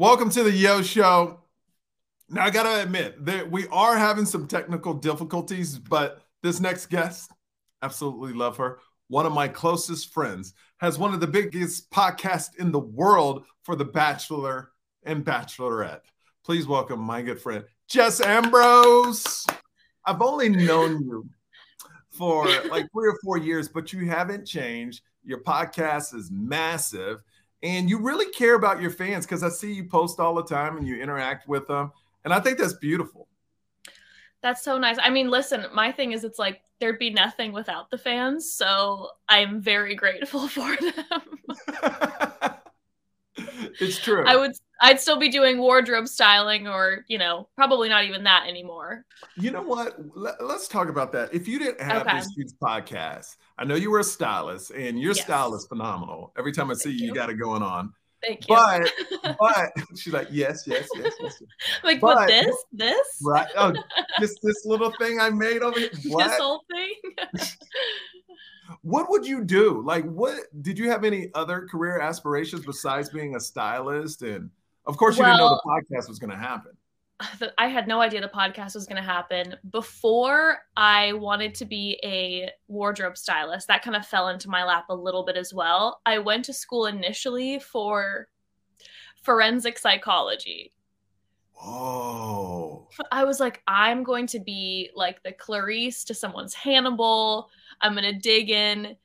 Welcome to the Yo Show. Now, I got to admit that we are having some technical difficulties, but this next guest, absolutely love her. One of my closest friends has one of the biggest podcasts in the world for The Bachelor and Bachelorette. Please welcome my good friend, Jess Ambrose. I've only known you for like three or four years, but you haven't changed. Your podcast is massive and you really care about your fans because I see you post all the time and you interact with them. And I think that's beautiful. That's so nice. I mean, listen, my thing is it's like there'd be nothing without the fans. So I'm very grateful for them. it's true. I would I'd still be doing wardrobe styling or, you know, probably not even that anymore. You know what? Let, us talk about that. If you didn't have okay. this huge podcast, I know you were a stylist and your yes. style is phenomenal. Every time I see you, you, you got it going on. Thank you. But but she's like, yes, yes, yes, yes. like but, what this? This? Right. Oh, this this little thing I made over here. What? This whole thing. What would you do? Like, what did you have any other career aspirations besides being a stylist? And of course, you well, didn't know the podcast was going to happen. I had no idea the podcast was going to happen. Before I wanted to be a wardrobe stylist, that kind of fell into my lap a little bit as well. I went to school initially for forensic psychology. Oh. I was like, I'm going to be like the Clarice to someone's Hannibal. I'm going to dig in.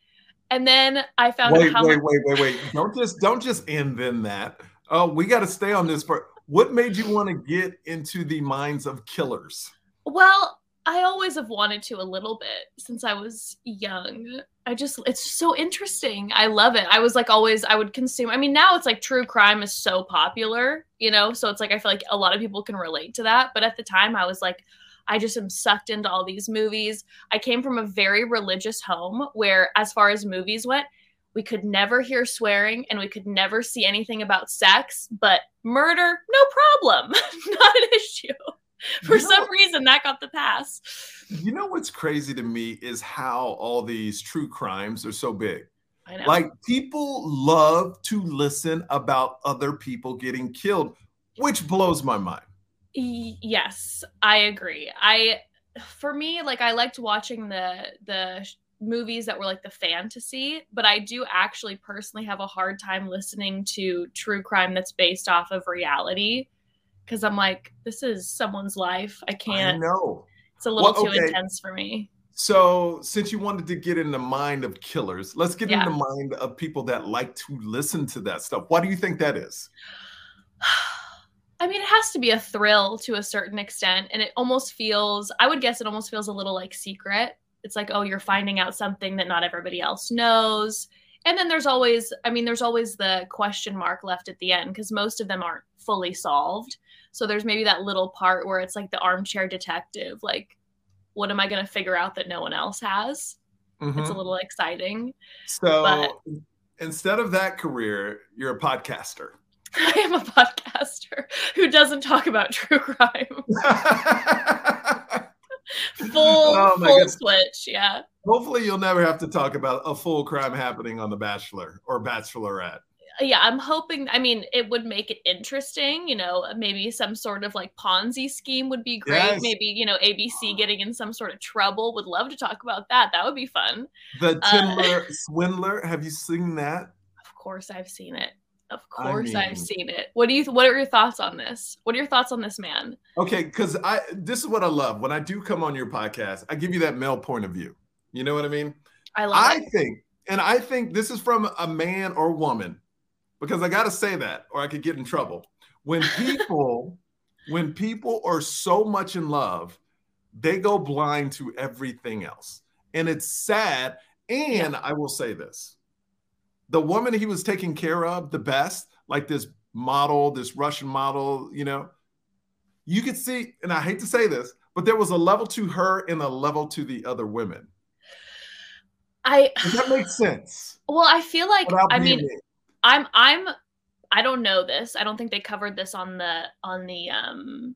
And then I found wait, out wait, wait, wait, wait. Don't just don't just end in that. Oh, we got to stay on this for what made you want to get into the minds of killers? Well, I always have wanted to a little bit since I was young. I just it's so interesting. I love it. I was like always I would consume. I mean, now it's like true crime is so popular, you know? So it's like I feel like a lot of people can relate to that, but at the time I was like I just am sucked into all these movies. I came from a very religious home where as far as movies went, we could never hear swearing and we could never see anything about sex, but murder, no problem, not an issue. For you know, some reason, that got the pass. You know what's crazy to me is how all these true crimes are so big. I know. Like people love to listen about other people getting killed, which blows my mind. yes, I agree. I for me like I liked watching the the movies that were like the fantasy, but I do actually personally have a hard time listening to true crime that's based off of reality because I'm like, this is someone's life. I can't. I know. It's a little well, okay. too intense for me. So, since you wanted to get in the mind of killers, let's get yeah. in the mind of people that like to listen to that stuff. Why do you think that is? I mean, it has to be a thrill to a certain extent. And it almost feels, I would guess it almost feels a little like secret it's like, oh, you're finding out something that not everybody else knows. And then there's always, I mean, there's always the question mark left at the end because most of them aren't fully solved. So there's maybe that little part where it's like the armchair detective, like, what am I going to figure out that no one else has? Mm-hmm. It's a mm-hmm. little exciting. So but, instead of that career, you're a podcaster. I am a podcaster who doesn't talk about true crime. full oh full goodness. switch. Yeah. Hopefully, you'll never have to talk about a full crime happening on The Bachelor or Bachelorette. Yeah, I'm hoping. I mean, it would make it interesting. You know, maybe some sort of like Ponzi scheme would be great. Yes. Maybe you know ABC getting in some sort of trouble. Would love to talk about that. That would be fun. The Tinder uh, Swindler. Have you seen that? Of course, I've seen it. Of course, I have seen it. What do you? What are your thoughts on this? What are your thoughts on this man? Okay, because I this is what I love when I do come on your podcast. I give you that male point of view. You know what I mean? I love. I it. think, and I think this is from a man or woman, because I got to say that, or I could get in trouble. When people, when people are so much in love, they go blind to everything else, and it's sad. And yeah. I will say this the woman he was taking care of the best, like this model, this Russian model, you know, you could see, and I hate to say this, but there was a level to her and a level to the other women. I Does that makes sense. Well, I feel like I mean I'm I'm I don't know this. I don't think they covered this on the on the um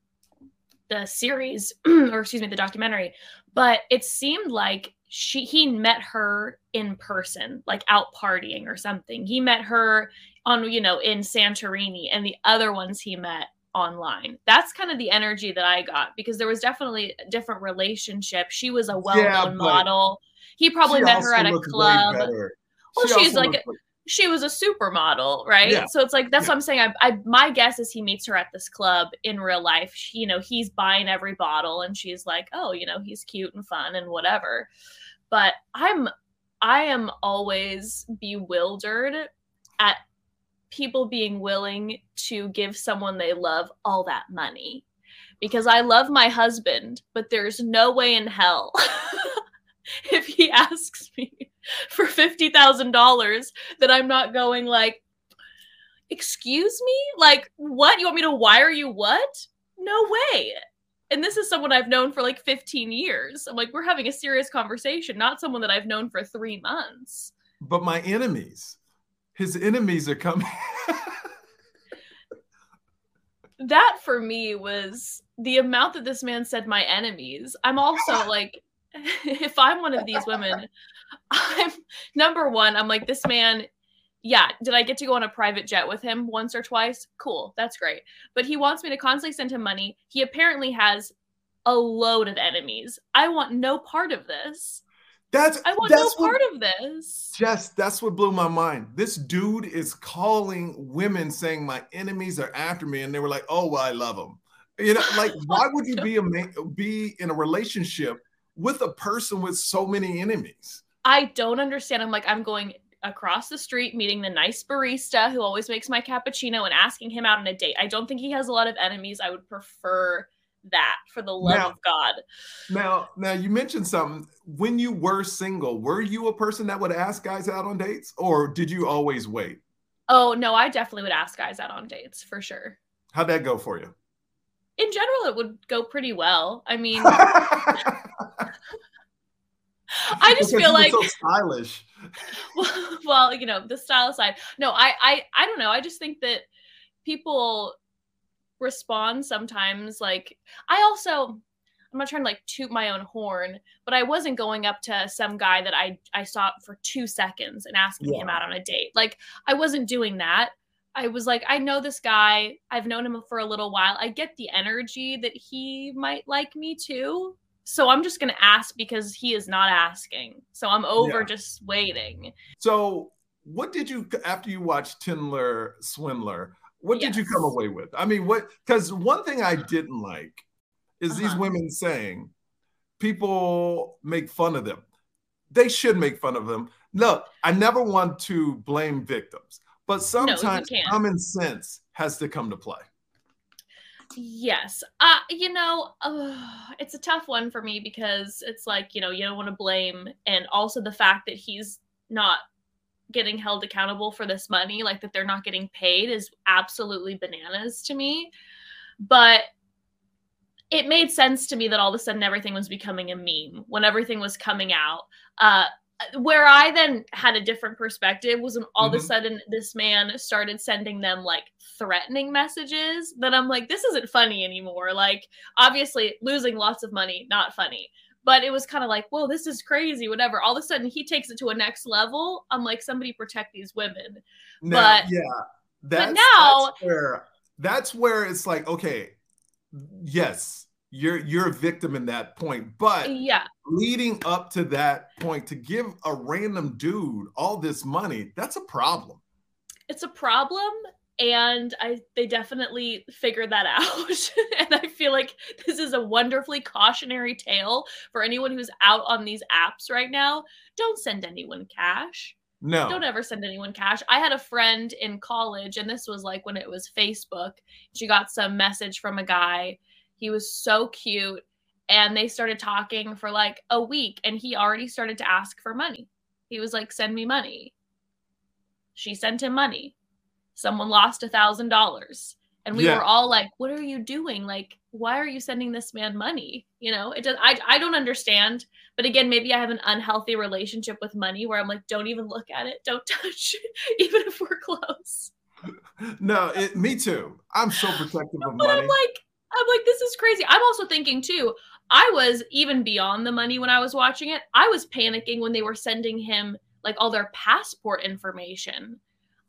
the series or excuse me the documentary, but it seemed like she he met her in person like out partying or something he met her on you know in Santorini and the other ones he met online. That's kind of the energy that I got because there was definitely a different relationship. She was a well-known yeah, model. He probably met her at a club. Well, she she's like a, she was a supermodel, right? Yeah. So it's like that's yeah. what I'm saying. I, I my guess is he meets her at this club in real life. She, you know, he's buying every bottle, and she's like, oh, you know, he's cute and fun and whatever. But I'm I am always bewildered at people being willing to give someone they love all that money because I love my husband, but there's no way in hell if he asks me for $50,000 that I'm not going like excuse me? Like what? You want me to wire you what? No way. And this is someone I've known for like 15 years. I'm like we're having a serious conversation, not someone that I've known for 3 months. But my enemies his enemies are coming. that for me was the amount that this man said my enemies. I'm also like, if I'm one of these women, I'm number one, I'm like, this man, yeah, did I get to go on a private jet with him once or twice? Cool, that's great. But he wants me to constantly send him money. He apparently has a load of enemies. I want no part of this. That's I want that's no what, part of this. Just that's what blew my mind. This dude is calling women saying my enemies are after me, and they were like, "Oh, well, I love them." You know, like why would you be a be in a relationship with a person with so many enemies? I don't understand. I'm like, I'm going across the street, meeting the nice barista who always makes my cappuccino, and asking him out on a date. I don't think he has a lot of enemies. I would prefer that for the love now, of God. Now, now you mentioned something. When you were single, were you a person that would ask guys out on dates, or did you always wait? Oh no, I definitely would ask guys out on dates for sure. How'd that go for you? In general, it would go pretty well. I mean, I just feel like so stylish. Well, well, you know, the style side. No, I, I, I don't know. I just think that people respond sometimes like i also i'm not trying to like toot my own horn but i wasn't going up to some guy that i i saw for two seconds and asking yeah. him out on a date like i wasn't doing that i was like i know this guy i've known him for a little while i get the energy that he might like me too so i'm just going to ask because he is not asking so i'm over yeah. just waiting so what did you after you watched Tinder Swindler what yes. did you come away with? I mean, what? Because one thing I didn't like is uh-huh. these women saying people make fun of them. They should make fun of them. Look, I never want to blame victims, but sometimes no, common sense has to come to play. Yes. Uh, you know, uh, it's a tough one for me because it's like, you know, you don't want to blame. And also the fact that he's not getting held accountable for this money, like that they're not getting paid, is absolutely bananas to me. But it made sense to me that all of a sudden everything was becoming a meme when everything was coming out. Uh, where I then had a different perspective was when all mm-hmm. of a mm-hmm. sudden this man started sending them like threatening messages that I'm like, this isn't funny anymore. Like, obviously, losing lots of money, not funny but it was kind of like, whoa, this is crazy, whatever. All of a sudden, he takes it to a next level. I'm like, somebody protect these women. Now, but yeah, that's, but now that's where that's where it's like, okay, yes, you're you're a victim in that point, but yeah, leading up to that point, to give a random dude all this money, that's a problem. It's a problem, and I they definitely figured that out. and I feel like this is a wonderfully cautionary tale for anyone who's out on these apps right now. Don't send anyone cash. No. Don't ever send anyone cash. I had a friend in college, and this was like when it was Facebook. She got some message from a guy. He was so cute. And they started talking for like a week, and he already started to ask for money. He was like, Send me money. She sent him money. Someone lost a thousand dollars. And we yeah. were all like what are you doing? Like why are you sending this man money? You know it does I, I don't understand. But again maybe i have an unhealthy relationship with money where i'm like don't even look at it. Don't touch it, even if we're close. No it, me too. I'm so protective of money But i'm like i'm like this is crazy i'm also thinking too i was even beyond the money when i was watching it i was panicking when they were sending him like all their passport information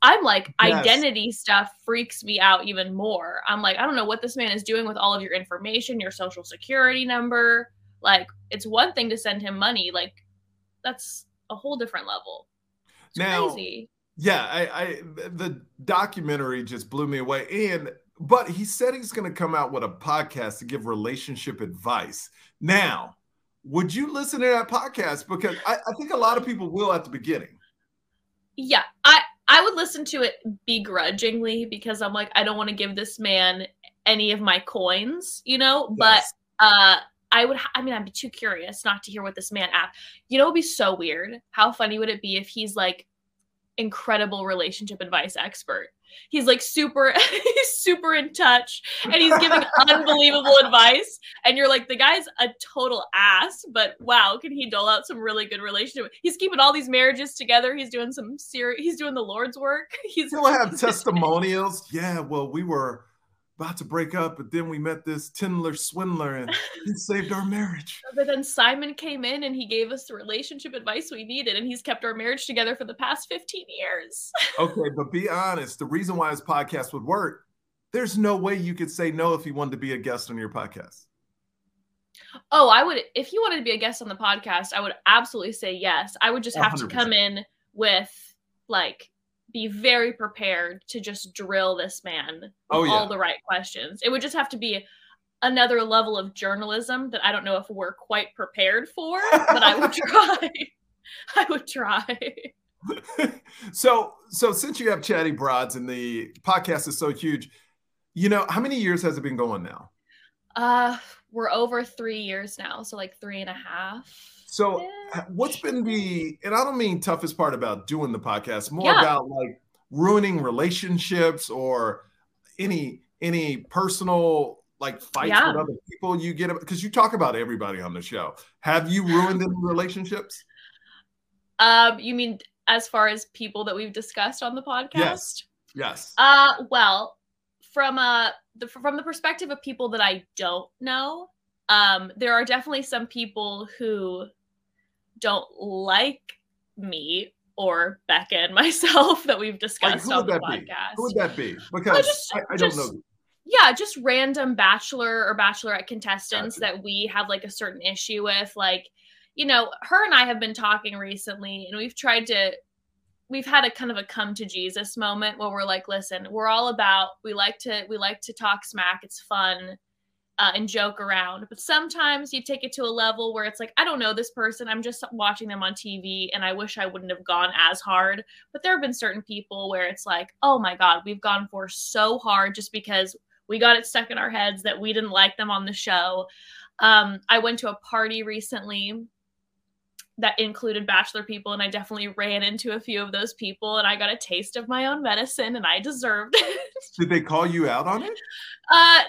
I'm like, Yes. identity stuff freaks me out even more. I'm like, I don't know what this man is doing with all of your information, your social security number. Like, it's one thing to send him money. Like, that's a whole different level. It's Now- crazy. Yeah, I, I the documentary just blew me away. And but he said he's going to come out with a podcast to give relationship advice. Now, would you listen to that podcast? Because I, I think a lot of people will at the beginning. Yeah, I I would listen to it begrudgingly because I'm like, I don't want to give this man any of my coins, you know. But uh I would I mean I'd be too curious not to hear what this man asked. You know it would be so weird. How funny would it be if he's like incredible relationship advice expert? He's like super he's super in touch and he's giving unbelievable advice and you're like the guy's a total ass but wow can he dole out some really good relationship? He's keeping all these marriages together. He's doing some serious he's doing the lord's work. He's He'll have testimonials. Yeah, well, we were about to break up, but then we met this Tindler swindler and he saved our marriage. But then Simon came in and he gave us the relationship advice we needed, and he's kept our marriage together for the past 15 years. Okay, but be honest. The reason why his podcast would work, there's no way you could say no if he wanted to be a guest on your podcast. Oh, I would, if you wanted to be a guest on the podcast, I would absolutely say yes. I would just have to 100%. come in with, like, be very prepared to just drill this man Oh, yeah. all the right questions. It would just have to be another level of journalism that I don't know if we're quite prepared for, but I would try. I would try. so, so since you have chatty broads and the podcast is so huge, you know, how many years has it been going now? Uh, we're over three years now, so like three and a half. So, what's been the, and I don't mean toughest part about doing the podcast, more Yeah. about like ruining relationships or any, any personal like fights Yeah. with other people you get, because you talk about everybody on the show. Have you ruined any relationships? Um, you mean as far as people that we've discussed on the podcast? Yes. Yes. Uh, well, from uh the from the perspective of people that I don't know, um, there are definitely some people who don't like me or Becca and myself that we've discussed who on the that be? podcast. Who would that be? Because just- I, I don't know. yeah, just random bachelor or bachelorette contestants Gotcha. that we have like a certain issue with. Like, you know, her and I have been talking recently and we've tried to we've had a kind of a come to Jesus moment where we're like, listen, we're all about we like to we like to talk smack, it's fun. Uh, and joke around, but sometimes you take it to a level where it's like, I don't know this person. I'm just watching them on TV, and I wish I wouldn't have gone as hard. But there have been certain people where it's like, oh my God, we've gone for so hard just because we got it stuck in our heads that we didn't like them on the show. Um, I went to a party recently that included bachelor people, and I definitely ran into a few of those people, and I got a taste of my own medicine, and I deserved it. Did they call you out on it? uh,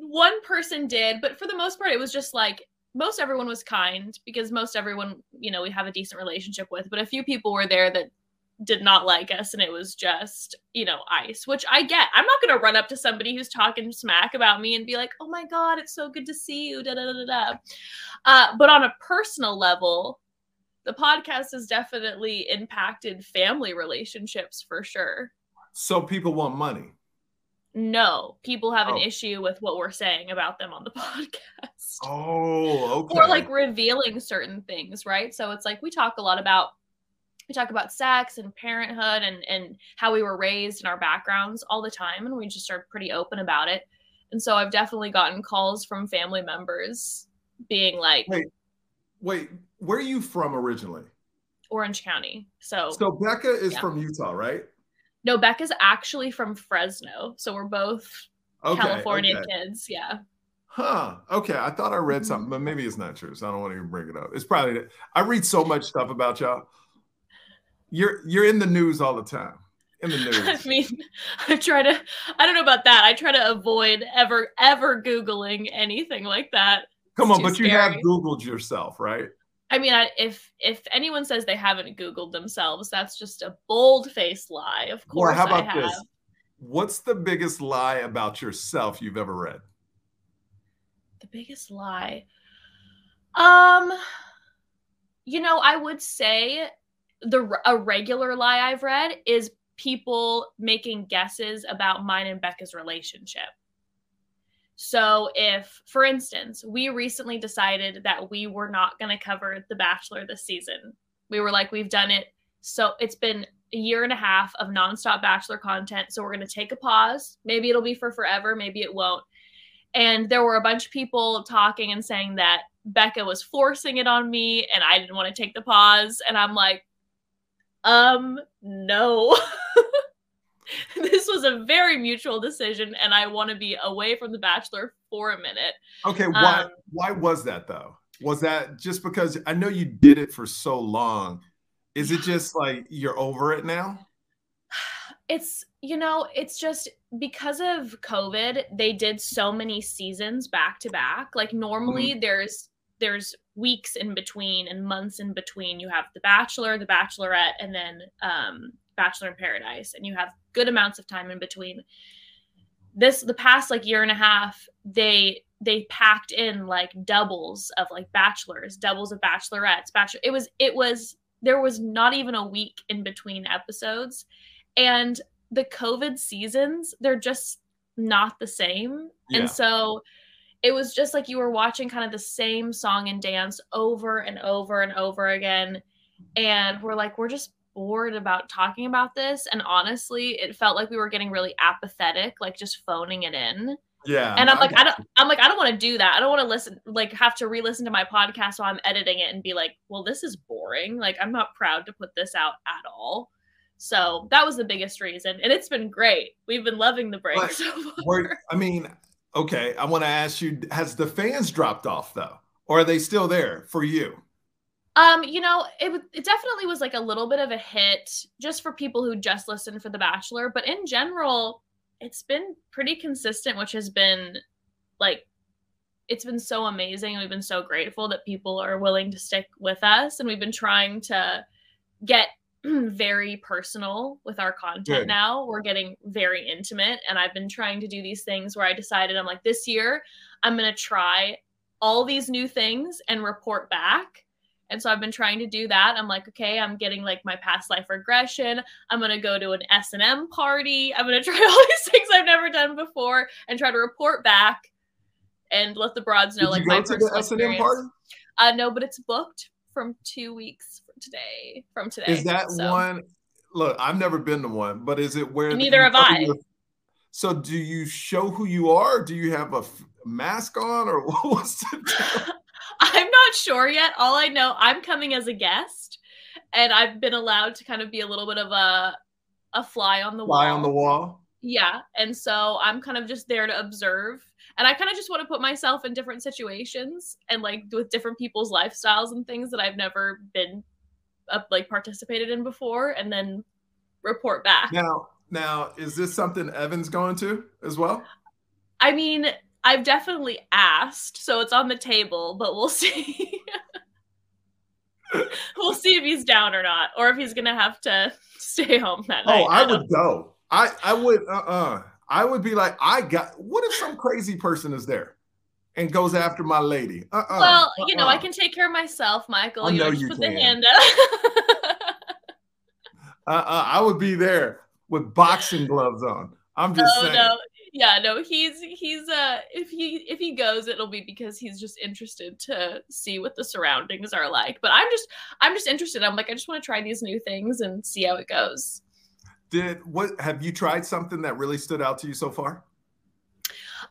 one person did, but for the most part, it was just like most everyone was kind because most everyone, you know, we have a decent relationship with, but a few people were there that did not like us and it was just you know ice which i get i'm not going to run up to somebody who's talking smack about me and be like oh my god it's so good to see you da, da, da, da. Uh, but on a personal level the podcast has definitely impacted family relationships for sure So people want money. No people have an Oh. issue with what we're saying about them on the podcast Oh, okay. or like revealing certain things right so it's like we talk a lot about we talk about sex and parenthood and and how we were raised and our backgrounds all the time and we just are pretty open about it and so i've definitely gotten calls from family members being like Wait. Wait, where are you from originally? orange county so, So Becca is Yeah. from Utah, right? No becca's actually from fresno so we're both Okay. california okay. kids yeah Huh. Okay. I thought I read something, mm-hmm. but maybe it's not true. So I don't want to even bring it up. It's probably I read so much stuff about y'all. You're you're in the news all the time. In the news. I mean, I try to, I don't know about that. I try to avoid ever, ever Googling anything like that. Come on, but you have. Googled yourself, right? I mean, I, if if anyone says they haven't Googled themselves, that's just a bold faced lie. Of course, how I about have. this? What's the biggest lie about yourself you've ever read? The biggest lie. Um, you know, I would say the a regular lie I've read is people making guesses about mine and Becca's relationship. So, if, for instance, we recently decided that we were not going to cover The Bachelor this season, we were like, we've done it. So, it's been a year and a half of nonstop Bachelor content. So, we're going to take a pause. Maybe it'll be for forever, maybe it won't. And there were a bunch of people talking and saying that Becca was forcing it on me and I didn't want to take the pause. And I'm like, um, no. this was a very mutual decision, and I want to be away from The Bachelor for a minute. Okay, why um, why was that though? Was that just because I know you did it for so long? Is it just like you're over it now? It's you know, it's just because of COVID, they did so many seasons back to back. Like normally mm-hmm. there's there's weeks in between and months in between. You have The Bachelor, The Bachelorette, and then um, Bachelor in Paradise, and you have good amounts of time in between. This the past like year and a half, they they packed in like doubles of like bachelors, doubles of bachelorettes, bachelor. It was it was there was not even a week in between episodes, and the COVID seasons they're just not the same, yeah. and so it was just like you were watching kind of the same song and dance over and over and over again and we're like we're just bored about talking about this and honestly it felt like we were getting really apathetic like just phoning it in. Yeah. And i'm like i don't i'm like i don't want to do that. I don't want to listen like have to re-listen to my podcast while i'm editing it and be like well this is boring. Like i'm not proud to put this out at all so that was the biggest reason and it's been great. We've been loving the break but so far. i mean okay i want to ask you has the fans dropped off though? Or are they still there for you um, you know, it was it definitely was like a little bit of a hit just for people who just listened for The Bachelor, but in general, it's been pretty consistent, which has been like it's been so amazing we've been so grateful that people are willing to stick with us and we've been trying to get very personal with our content Good. now. We're getting very intimate and I've been trying to do these things where I decided I'm like this year I'm going to try all these new things and report back and so I've been trying to do that. I'm like, okay, I'm getting like my past life regression. I'm gonna go to an S and M party. I'm gonna try all these things I've never done before and try to report back and let the broads know Did like my personal experience. Party? Uh, no, but it's booked from two weeks from today. From today. Is that so. one? Look, I've never been to one, but is it where? Neither have I. So, do you show who you are? Do you have a f- mask on, or what's the? I'm not sure yet. All I know, I'm coming as a guest, and I've been allowed to kind of be a little bit of a a fly on the fly wall. Fly on the wall. Yeah, and so I'm kind of just there to observe, and I kind of just want to put myself in different situations and like with different people's lifestyles and things that I've never been uh, like participated in before, and then report back. Now, now, is this something Evan's going to as well? I mean, I've definitely asked, so it's on the table, but we'll see. we'll see if he's down or not, or if he's gonna have to stay home that oh, night. Oh, I, I would go. I I would uh uh I would be like, I got what if some crazy person is there and goes after my lady? Uh uh-uh, uh Well, you know, I can take care of myself, Michael. I you know you put can. the hand up. uh uh I would be there with boxing gloves on. I'm just oh, saying. No, yeah no he's he's uh if he if he goes it'll be because he's just interested to see what the surroundings are like. But i'm just i'm just interested. I'm like i just want to try these new things and see how it goes. Did what have you tried something that really stood out to you so far?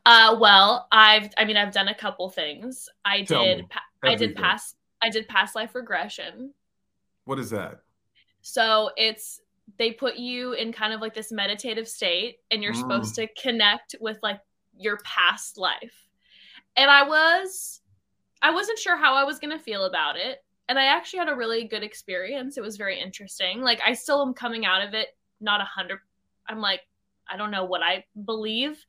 Uh well i've i mean i've done a couple things. I Tell did i did pass i did past life regression. What is that? So it's they put you in kind of like this meditative state and you're mm. supposed to connect with like your past life. And I was I wasn't sure how I was going to feel about it. And I actually had a really good experience. It was very interesting. Like I still am coming out of it not a hundred. I'm like, I don't know what I believe,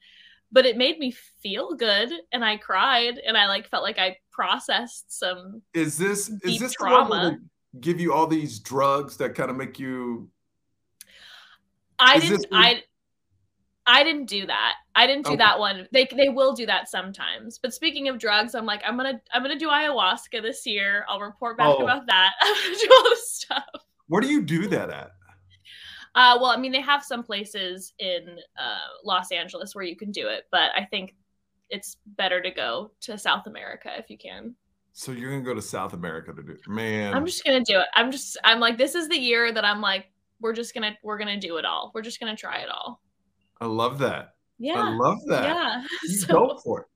but it made me feel good and I cried and I like felt like I processed some Is this is this trauma. give you all these drugs that kind of make you I Is didn't. I I didn't do that. I didn't do okay. that one. They they will do that sometimes. But speaking of drugs, I'm like I'm gonna I'm gonna do ayahuasca this year. I'll report back oh. about that. do all this stuff. Where do you do that at? Uh, well, I mean, they have some places in uh, Los Angeles where you can do it, but I think it's better to go to South America if you can. So you're gonna go to South America to do it, man. I'm just gonna do it. I'm just. I'm like, this is the year that I'm like, we're just gonna, we're gonna do it all. We're just gonna try it all. I love that. Yeah. I love that. Yeah. So- Go for it.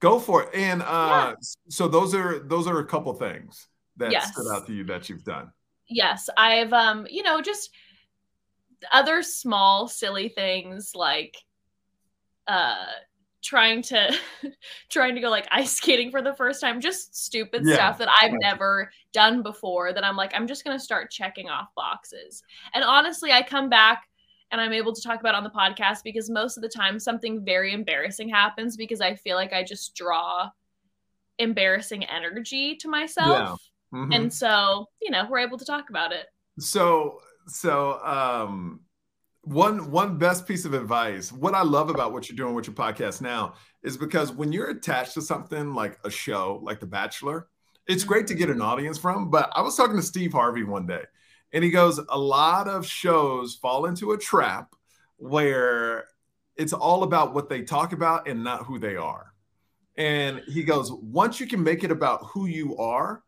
Go for it. And uh, so those are those are a couple things that Yes. stood out to you that you've done. yes i've um you know just other small silly things like uh trying to trying to go like ice skating for the first time just stupid Yeah. stuff that i've Yeah. never done before that i'm like i'm just going to start checking off boxes and honestly i come back and i'm able to talk about on the podcast because most of the time something very embarrassing happens because i feel like i just draw embarrassing energy to myself Mhm. and so you know we're able to talk about it so so um one one best piece of advice what i love about what you're doing with your podcast now is because when you're attached to something like a show like the bachelor it's great to get an mm-hmm. audience from but i was talking to steve harvey one day and he goes a lot of shows fall into a trap where it's all about what they talk about and not who they are. And he goes once you can make it about who you are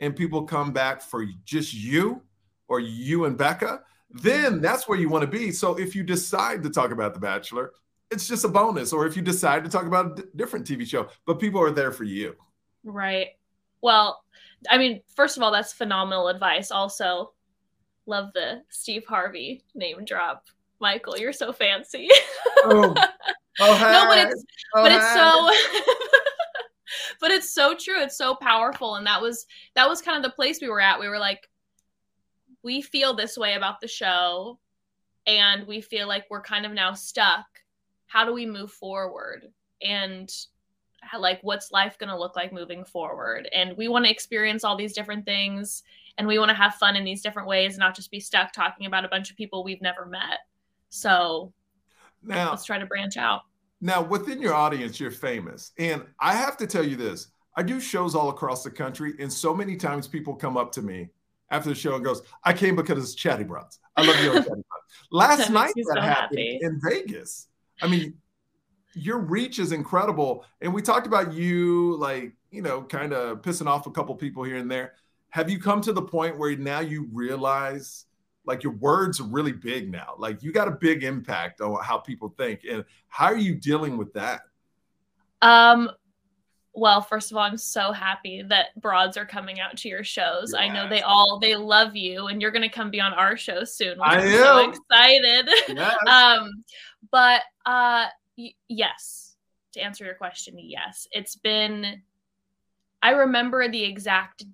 and people come back for just you or you and Becca, then that's where you want to be. So if you decide to talk about The Bachelor, it's just a bonus. Or if you decide to talk about a d- different TV show, but people are there for you. Right. Well, I mean, first of all, that's phenomenal advice. Also, love the Steve Harvey name drop. Michael, you're so fancy. Oh, oh hey, no, but it's oh, but it's so but it's so true. It's so powerful. And that was that was kind of the place we were at. We were like, we feel this way about the show, and we feel like we're kind of now stuck. How do we move forward? And how- like what's life going to look like moving forward and we want to experience all these different things and we want to have fun in these different ways not just be stuck talking about a bunch of people we've never met so now let's try to branch out Now, within your audience, you're famous. And I have to tell you this I do shows all across the country, and so many times people come up to me after the show and goes, I came because it's Chatty Broads. I love you. Last That night that so happened happy. in Vegas. I mean, your reach is incredible. And we talked about you, like, you know, kind of pissing off a couple people here and there. Have you come to the point where now you realize like your words are really big now? Like you got a big impact on how people think. And how are you dealing with that? Um, well, first of all, I'm so happy that broads are coming out to your shows. I know they all they love you, and you're going to come be on our show soon. I I'm so excited. Yes. um, but uh, y- yes, to answer your question, yes, it's been. I remember the exact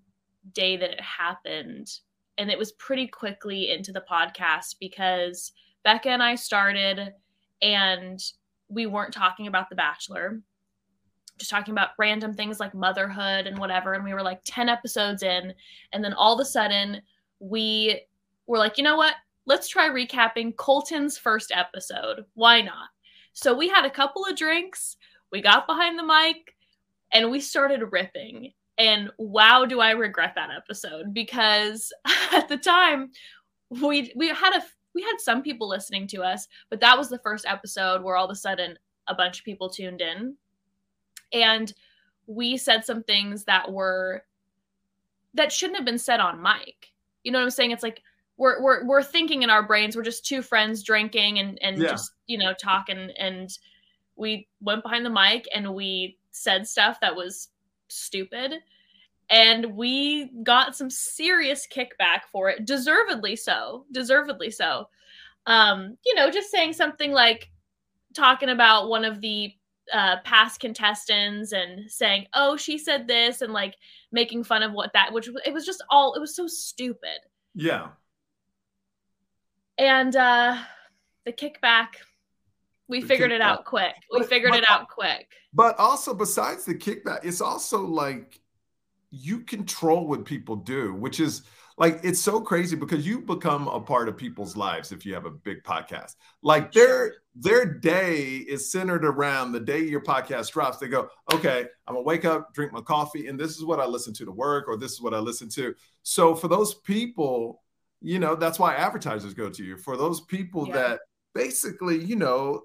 day that it happened, and it was pretty quickly into the podcast because Becca and I started, and we weren't talking about The Bachelor just talking about random things like motherhood and whatever. And we were like 10 episodes in. And then all of a sudden, we were like, you know what? Let's try recapping Colton's first episode. Why not? So we had a couple of drinks, we got behind the mic, and we started ripping. And wow, do I regret that episode because at the time we we had a we had some people listening to us, but that was the first episode where all of a sudden a bunch of people tuned in and we said some things that were that shouldn't have been said on mic. You know what I'm saying? It's like we're we're we're thinking in our brains we're just two friends drinking and and Yeah. just you know talking and we went behind the mic and we said stuff that was stupid and we got some serious kickback for it deservedly so deservedly so um you know just saying something like talking about one of the uh, past contestants and saying, "Oh, she said this," and like making fun of what that, which it was just all it was so stupid. yeah. And uh, the kickback, we The figured it out quick. We But- figured but- it out quick. But also, besides the kickback, it's also like you control what people do, which is like it's so crazy because you become a part of people's lives if you have a big podcast. Like their their day is centered around the day your podcast drops. They go, okay, I'm gonna wake up, drink my coffee, and this is what I listen to to work, or this is what I listen to. So for those people, you know, that's why advertisers go to you for those people yeah. that basically, you know,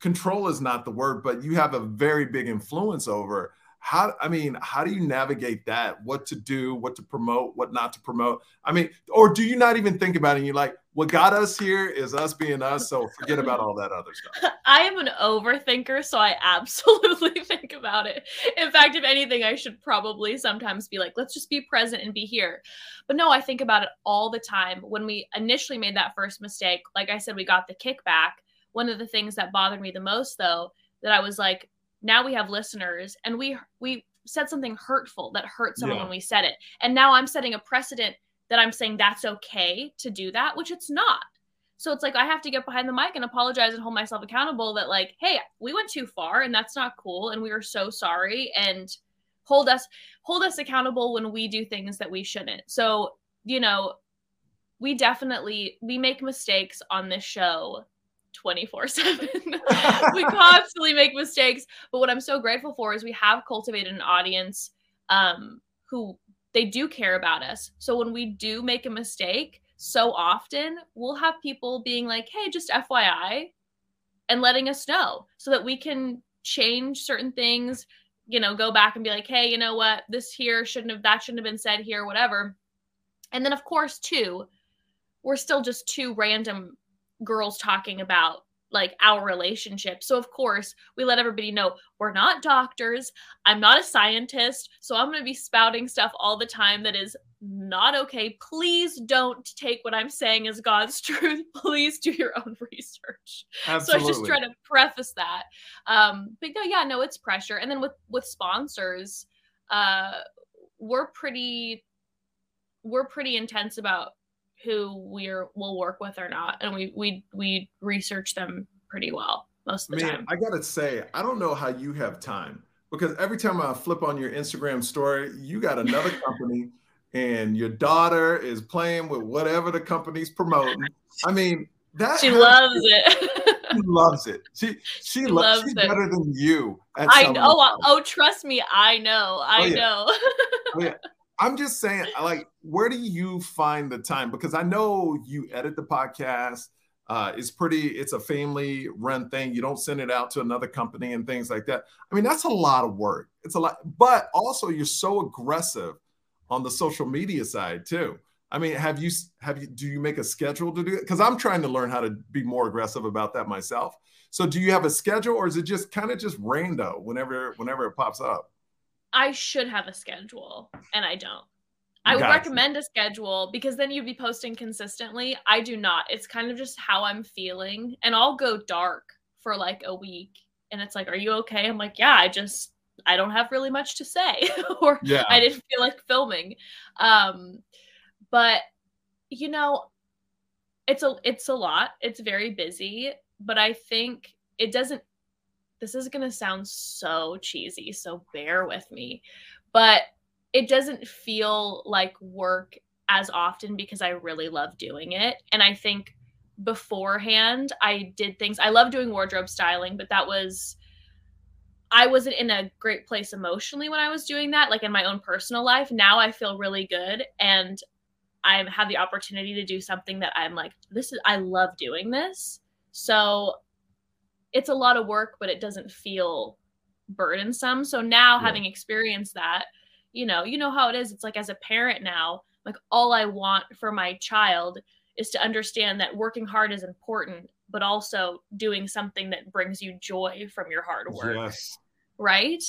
control is not the word, but you have a very big influence over how i mean how do you navigate that? What to do what to promote what not to promote? I mean or do you not even think about it and you're like what got us here is us being us so forget about all that other stuff. I am an overthinker so i absolutely think about it. In fact if anything i should probably sometimes be like let's just be present and be here. But no i think about it all the time. When we initially made that first mistake like i said we got the kickback. One of the things that bothered me the most though that i was like now we have listeners and we we said something hurtful that hurt someone yeah. when we said it. And now i'm setting a precedent that i'm saying that's okay to do that which it's not. So it's like i have to get behind the mic and apologize and hold myself accountable that like hey we went too far and that's not cool and we are so sorry and hold us hold us accountable when we do things that we shouldn't. So you know we definitely we make mistakes on this show 24 7. we constantly make mistakes. But what I'm so grateful for is we have cultivated an audience um, who they do care about us. So when we do make a mistake, so often we'll have people being like, hey, just FYI, and letting us know so that we can change certain things, you know, go back and be like, hey, you know what, this here shouldn't have, that shouldn't have been said here, whatever. And then, of course, too, we're still just two random girls talking about like our relationship. So of course, we let everybody know we're not doctors. I'm not a scientist, so I'm going to be spouting stuff all the time that is not okay. Please don't take what I'm saying as God's truth. Please do your own research. Absolutely. So I just try to preface that. Um, but no, yeah, no, it's pressure. And then with with sponsors, uh, we're pretty we're pretty intense about who we're will work with or not, and we we we research them pretty well most of the Man, time. I gotta say, I don't know how you have time because every time I flip on your Instagram story, you got another company and your daughter is playing with whatever the company's promoting. I mean, that she loves it. she loves it. She she, she lo- loves she's it. better than you. I know. Oh, oh, trust me, I know. I oh, yeah. know. oh, yeah. I'm just saying, like, where do you find the time? Because I know you edit the podcast. Uh, it's pretty, it's a family run thing. You don't send it out to another company and things like that. I mean, that's a lot of work. It's a lot, but also you're so aggressive on the social media side too. I mean, have you have you do you make a schedule to do it? Because I'm trying to learn how to be more aggressive about that myself. So do you have a schedule or is it just kind of just random whenever whenever it pops up? I should have a schedule and I don't. I would gotcha. recommend a schedule because then you'd be posting consistently. I do not. It's kind of just how I'm feeling. And I'll go dark for like a week. And it's like, are you okay? I'm like, yeah, I just, I don't have really much to say. or yeah. I didn't feel like filming. Um, but, you know, it's a it's a lot. It's very busy, but I think it doesn't this is going to sound so cheesy, so bear with me. But it doesn't feel like work as often because I really love doing it. And I think beforehand, I did things. I love doing wardrobe styling, but that was I wasn't in a great place emotionally when I was doing that, like in my own personal life. Now I feel really good and I have the opportunity to do something that I'm like, this is, I love doing this. So it's a lot of work, but it doesn't feel burdensome. So now yeah. having experienced that, you know, you know how it is. It's like as a parent now, like all I want for my child is to understand that working hard is important, but also doing something that brings you joy from your hard work. Yes. Right?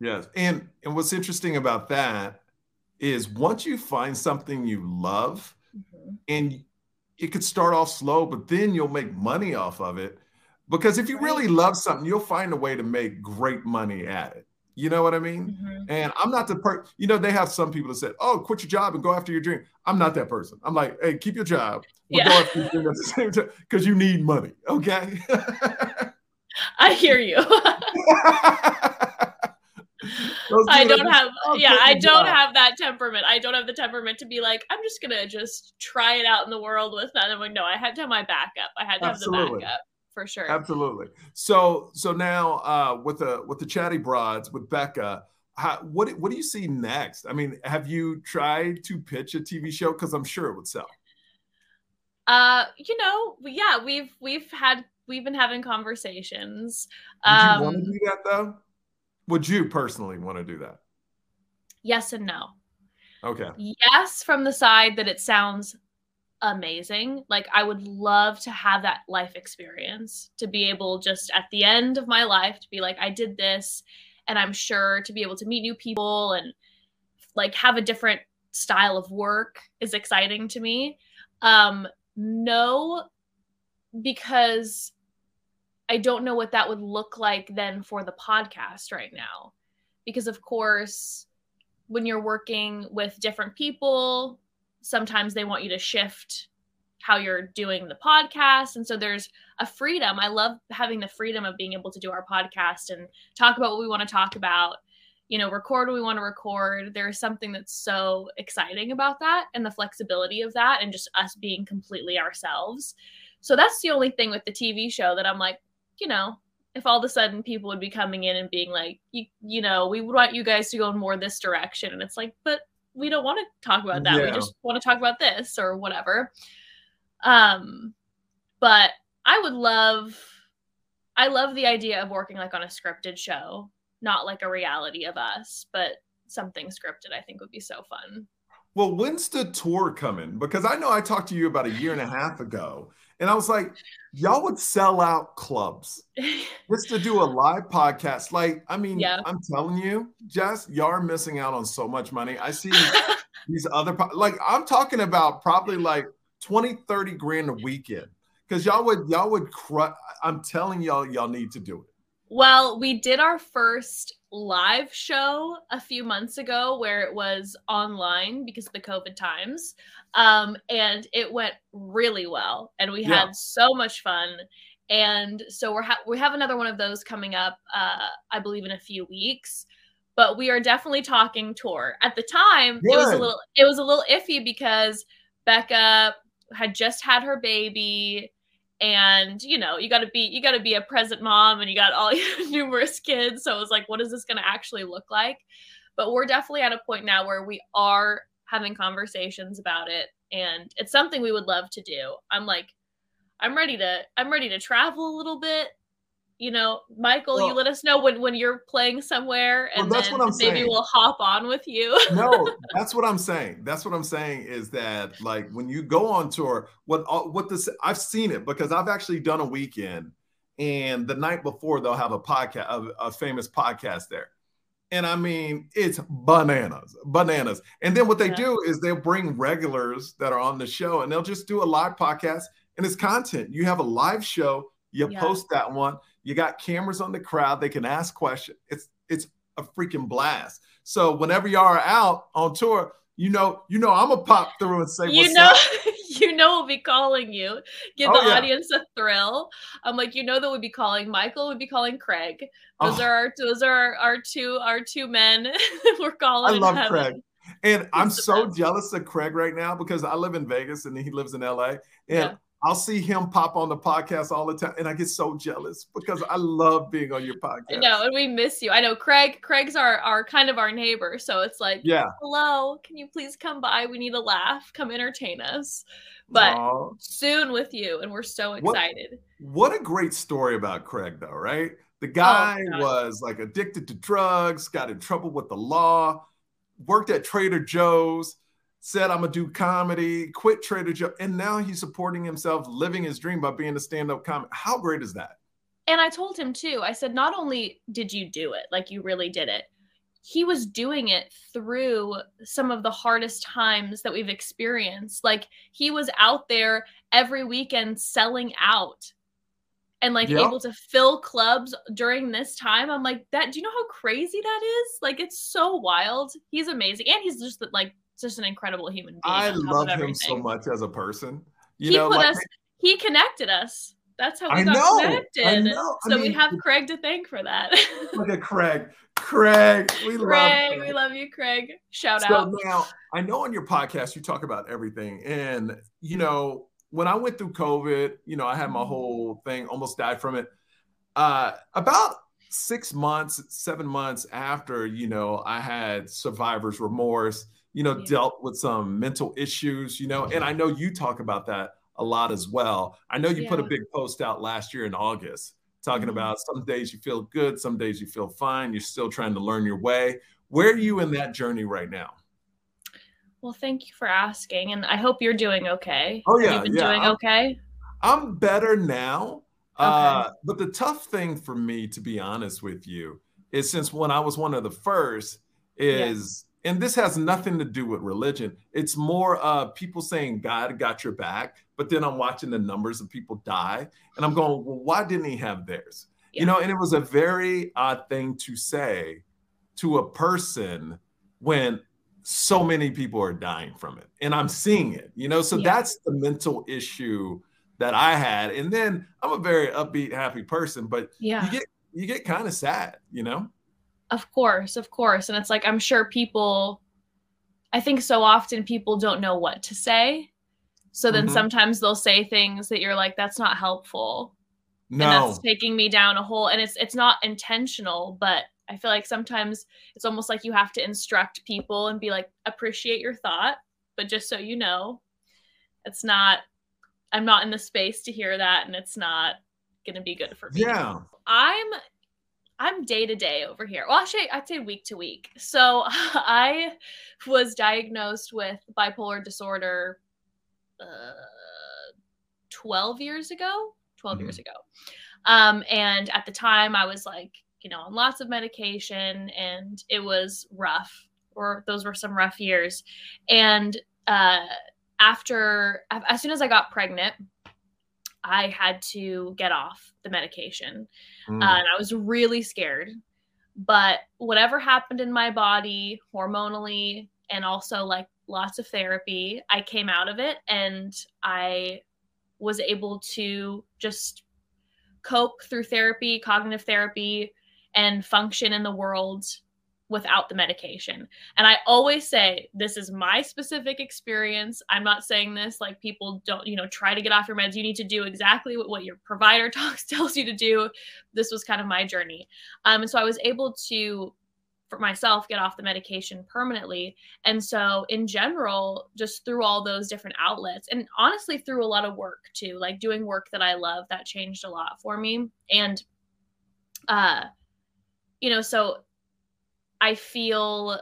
Yes. And and what's interesting about that is once you find something you love mm-hmm. and it could start off slow, but then you'll make money off of it because if you really love something, you'll find a way to make great money at it. You know what I mean? Mm-hmm. And I'm not the per. You know, they have some people that said, "Oh, quit your job and go after your dream." I'm not that person. I'm like, "Hey, keep your job, but yeah. go after your dream at the same time because you need money." Okay. I hear you. I don't have yeah, I don't have that temperament. I don't have the temperament to be like, I'm just gonna just try it out in the world with that. I'm like, no, I had to have my backup. I had to Absolutely. have the backup for sure. Absolutely. So so now uh, with the with the chatty broads with Becca, how, what what do you see next? I mean, have you tried to pitch a TV show? Because I'm sure it would sell. Uh, you know, yeah, we've we've had we've been having conversations. Would um, you want to do that though? Would you personally want to do that? Yes and no. Okay. Yes, from the side that it sounds amazing. Like I would love to have that life experience to be able just at the end of my life to be like I did this and I'm sure to be able to meet new people and like have a different style of work is exciting to me. Um no because I don't know what that would look like then for the podcast right now. Because of course when you're working with different people, sometimes they want you to shift how you're doing the podcast. And so there's a freedom. I love having the freedom of being able to do our podcast and talk about what we want to talk about, you know, record what we want to record. There's something that's so exciting about that and the flexibility of that and just us being completely ourselves. So that's the only thing with the TV show that I'm like, you know, if all of a sudden people would be coming in and being like, you, you know, we would want you guys to go in more this direction. And it's like, but we don't want to talk about that. Yeah. We just want to talk about this or whatever. Um, but I would love, I love the idea of working like on a scripted show, not like a reality of us, but something scripted. I think would be so fun. Well, when's the tour coming? Because I know I talked to you about a year and a half ago, and I was like, y'all would sell out clubs just to do a live podcast. Like, I mean, yeah. I'm telling you, Jess, y'all are missing out on so much money. I see these other, like, I'm talking about probably like 20, 30 grand a weekend. Cause y'all would, y'all would. I'm telling y'all, y'all need to do it. Well, we did our first live show a few months ago where it was online because of the COVID times. Um, and it went really well. And we yeah. had so much fun. And so we're ha- we have another one of those coming up, uh, I believe, in a few weeks. But we are definitely talking tour. At the time, Good. it was a little it was a little iffy because Becca had just had her baby and you know you got to be you got to be a present mom and you got all your numerous kids so it was like what is this going to actually look like but we're definitely at a point now where we are having conversations about it and it's something we would love to do i'm like i'm ready to i'm ready to travel a little bit you know, Michael, well, you let us know when when you're playing somewhere, and well, then maybe saying. we'll hop on with you. no, that's what I'm saying. That's what I'm saying is that like when you go on tour, what what this I've seen it because I've actually done a weekend, and the night before they'll have a podcast, a, a famous podcast there. And I mean, it's bananas, bananas. And then what they yeah. do is they'll bring regulars that are on the show and they'll just do a live podcast and it's content. You have a live show, you yeah. post that one, you got cameras on the crowd. They can ask questions. It's it's a freaking blast. So whenever y'all are out on tour, you know, you know, I'm gonna pop through and say, you know, you know, we'll be calling you, give oh, the yeah. audience a thrill. I'm like, you know, that we'd be calling Michael, we'd be calling Craig. Those oh. are our, those are our, our, two, our two men. We're calling. I love Craig, and He's I'm so best. jealous of Craig right now because I live in Vegas and he lives in LA, and yeah. I'll see him pop on the podcast all the time, and I get so jealous because I love being on your podcast. No, and we miss you. I know Craig. Craig's our our kind of our neighbor, so it's like, yeah, hello, can you please come by? We need a laugh. Come entertain us. But Aww. soon with you, and we're so excited. What, what a great story about Craig, though, right? The oh, guy oh, was like addicted to drugs, got in trouble with the law, worked at Trader Joe's said, I'm gonna do comedy, quit Trader Joe, and now he's supporting himself, living his dream by being a stand-up comic. How great is that? And I told him too, I said, not only did you do it, like you really did it, he was doing it through some of the hardest times that we've experienced. Like he was out there every weekend selling out and like yep. able to fill clubs during this time. I'm like, that do you know how crazy that is? Like it's so wild. He's amazing. And he's just like just an incredible human being. I love him so much as a person. You he know, put like, us, he connected us. That's how we I got know, connected. So mean, we have Craig to thank for that. look at Craig. Craig, we Craig, love Craig. we love you, Craig. Shout so out. Now, I know on your podcast you talk about everything, and you know when I went through COVID, you know I had my whole thing, almost died from it. Uh, about six months, seven months after, you know, I had survivor's remorse you know, yeah. dealt with some mental issues, you know, and I know you talk about that a lot as well. I know you Yeah. put a big post out last year in August talking Mhm. about some days you feel good, some days you feel fine, you're still trying to learn your way. Where are you in that journey right now? Well, thank you for asking, and I hope you're doing okay. Oh, yeah, You've been yeah, doing I'm- okay? I'm better now. Uh, but the tough thing for me, to be honest with you, is since when I was one of the first, is and this has nothing to do with religion. It's more uh people saying God got your back, but then I'm watching the numbers of people die, and I'm going, well, why didn't he have theirs? Yeah. You know, and it was a very odd thing to say to a person when so many people are dying from it and i'm seeing it you know so Yeah. that's the mental issue that i had and then i'm a very upbeat happy person but Yeah. you get you get kind of sad you know Of course, of course. And it's like I'm sure people I think so often people don't know what to say. So then Mhm. sometimes they'll say things that you're like that's not helpful. And no that's taking me down a hole and it's it's not intentional, but I feel like sometimes it's almost like you have to instruct people and be like appreciate your thought, but just so you know, it's not I'm not in the space to hear that and it's not going to be good for me. yeah I'm I'm day to day over here. Well, actually, I'd say week to week. So I was diagnosed with bipolar disorder uh, 12 years ago. 12 years ago. Um, and at the time, I was like, you know, on lots of medication, and it was rough. Or those were some rough years. And uh, after, as soon as I got pregnant, I had to get off the medication Mm. uh, and I was really scared. But whatever happened in my body, hormonally, and also like lots of therapy, I came out of it and I was able to just cope through therapy, cognitive therapy, and function in the world without the medication. And I always say, this is my specific experience. I'm not saying this like people don't, you know, try to get off your meds. You need to do exactly what, what your provider talks tells you to do. This was kind of my journey. Um, and so I was able to, for myself, get off the medication permanently. And so in general, just through all those different outlets and honestly through a lot of work too, like doing work that I love, that changed a lot for me. And uh, you know, so I feel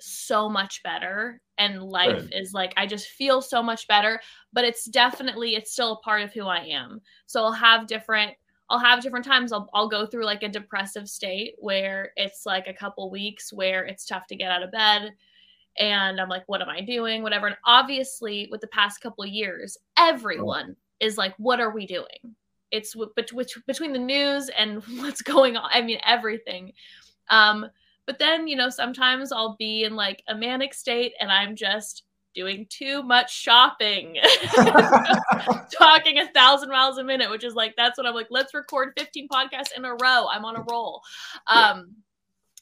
so much better and life Good. is like I just feel so much better, but it's definitely it's still a part of who I am. So I'll have different I'll have different times I'll I'll go through like a depressive state where it's like a couple weeks where it's tough to get out of bed and I'm like what am I doing whatever and obviously with the past couple of years everyone is like what are we doing? It's which between the news and what's going on. I mean everything. Um but then, you know, sometimes I'll be in like a manic state and I'm just doing too much shopping, talking a thousand miles a minute, which is like, that's what I'm like, let's record 15 podcasts in a row. I'm on a roll. Um,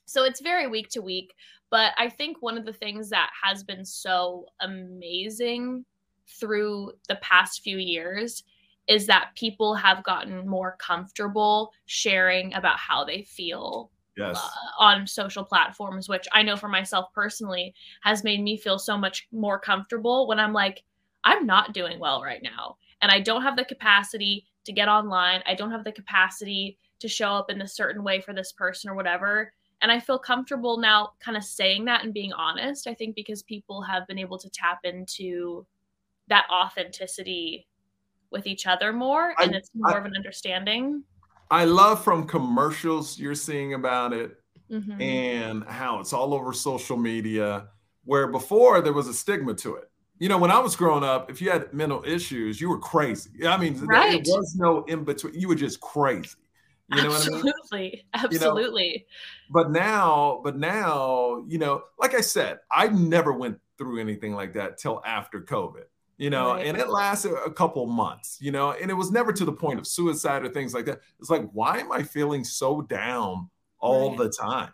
so it's very week to week. But I think one of the things that has been so amazing through the past few years is that people have gotten more comfortable sharing about how they feel yes uh, on social platforms, which I know for myself personally has made me feel so much more comfortable when I'm like, I'm not doing well right now. And I don't have the capacity to get online. I don't have the capacity to show up in a certain way for this person or whatever. And I feel comfortable now kind of saying that and being honest. I think because people have been able to tap into that authenticity with each other more I- and it's more I- of an understanding. I love from commercials you're seeing about it Mhm. and how it's all over social media where before there was a stigma to it. You know when i was growing up if you had mental issues you were crazy. I mean there was no in between you were just crazy. You know what i mean? Absolutely. Absolutely. But now but now you know like i said i never went through anything like that till after covid you know Right. and it lasted a couple months you know and it was never to the point of suicide or things like that it's like why am i feeling so down all Right. the time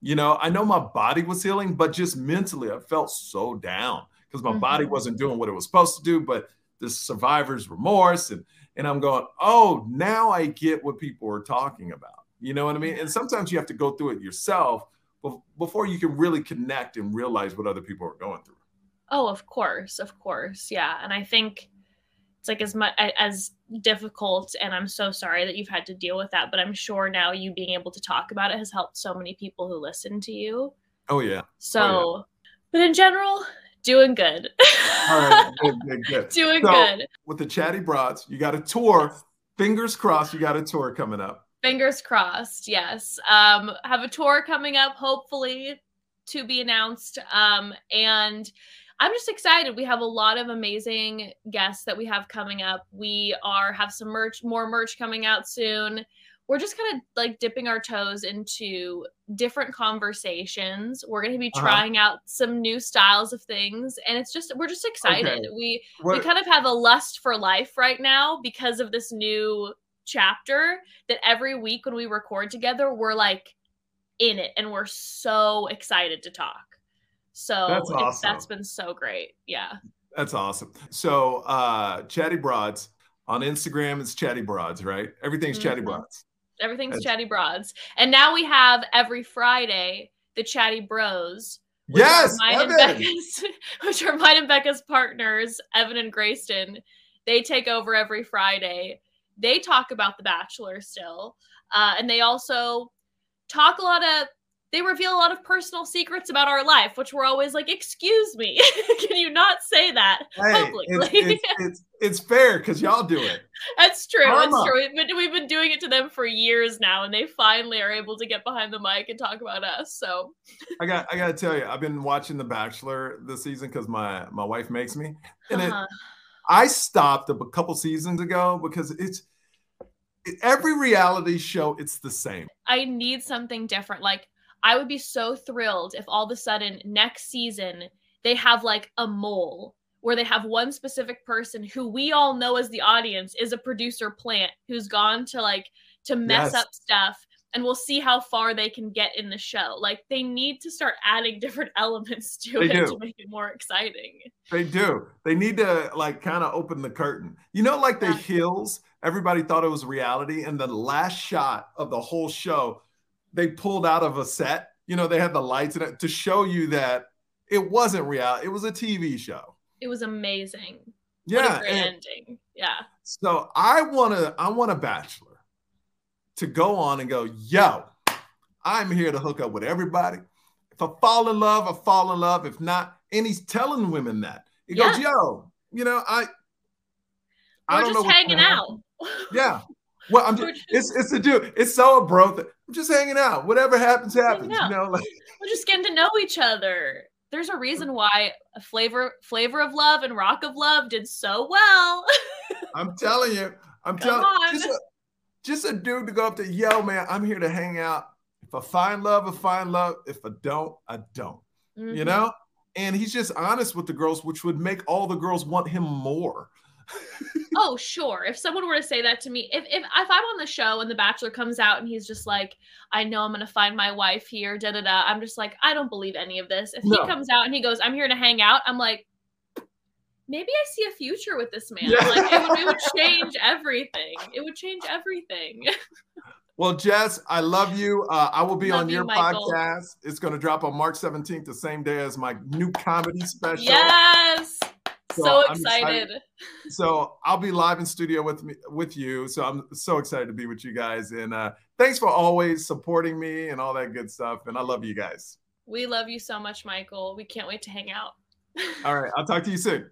you know i know my body was healing but just mentally i felt so down because my body Mhm. wasn't doing what it was supposed to do but the survivor's remorse and and i'm going oh now i get what people are talking about you know what i mean and sometimes you have to go through it yourself bef- before you can really connect and realize what other people are going through Oh, of course, of course. Yeah. And I think it's like as much as difficult and i'm so sorry that you've had to deal with that but i'm sure now you being able to talk about it has helped so many people who listen to you oh yeah so oh, yeah. but in general doing good all right good, good, good. doing so, good with the chatty broads you got a tour fingers crossed you got a tour coming up fingers crossed yes um have a tour coming up hopefully to be announced um and I'm just excited. We have a lot of amazing guests that we have coming up. We are have some merch, more merch coming out soon. We're just kind of like dipping our toes into different conversations. We're going to be uh-huh. trying out some new styles of things and it's just we're just excited. Okay. We what? we kind of have a lust for life right now because of this new chapter that every week when we record together, we're like in it and we're so excited to talk. So that's awesome. that's been so great. Yeah. That's awesome. So uh Chatty Broads on Instagram it's Chatty Broads, right? Everything's mm-hmm. Chatty Broads. Everything's that's... Chatty Broads. And now we have every Friday the Chatty Bros. Which yes, are and Becca's, which are mine and Becca's partners, Evan and Grayston. They take over every Friday. They talk about The Bachelor still, uh, and they also talk a lot of they reveal a lot of personal secrets about our life, which we're always like, "Excuse me, can you not say that hey, publicly?" It's, it's, it's, it's fair because y'all do it. That's true. Karma. That's true. We've been, we've been doing it to them for years now, and they finally are able to get behind the mic and talk about us. So, I got I got to tell you, I've been watching The Bachelor this season because my my wife makes me, and uh-huh. it, I stopped a couple seasons ago because it's every reality show it's the same i need something different like I would be so thrilled if all of a sudden next season they have like a mole where they have one specific person who we all know as the audience is a producer plant who's gone to like to mess yes. up stuff and we'll see how far they can get in the show. Like they need to start adding different elements to they it do. to make it more exciting. They do. They need to like kind of open the curtain. You know, like the yeah. hills, everybody thought it was reality, and the last shot of the whole show they pulled out of a set. You know, they had the lights in it to show you that it wasn't real. It was a TV show. It was amazing. Yeah, great ending. Yeah. So I want to. I want a bachelor to go on and go, yo, I'm here to hook up with everybody. If I fall in love, I fall in love. If not, and he's telling women that he yeah. goes, yo, you know, I. We're I don't just know hanging out. Yeah, well, I'm just, it's it's a dude. It's so a bro. Th- I'm just hanging out. Whatever happens, happens. You know, like we're just getting to know each other. There's a reason why a flavor flavor of love and rock of love did so well. I'm telling you. I'm telling you. Just a, just a dude to go up to, yo, man, I'm here to hang out. If I find love, I find love. If I don't, I don't. Mm-hmm. You know? And he's just honest with the girls, which would make all the girls want him more oh, sure. If someone were to say that to me, if, if if I'm on the show and the bachelor comes out and he's just like, I know I'm gonna find my wife here, da da da. I'm just like, I don't believe any of this. If no. he comes out and he goes, I'm here to hang out, I'm like, maybe I see a future with this man. Yeah. Like it would, it would change everything. It would change everything. Well, Jess, I love you. Uh, I will be love on your you, podcast. It's going to drop on March 17th, the same day as my new comedy special. Yes. So, so excited. excited. So I'll be live in studio with me with you. So I'm so excited to be with you guys. And uh, thanks for always supporting me and all that good stuff. And I love you guys. We love you so much, Michael. We can't wait to hang out. all right. I'll talk to you soon.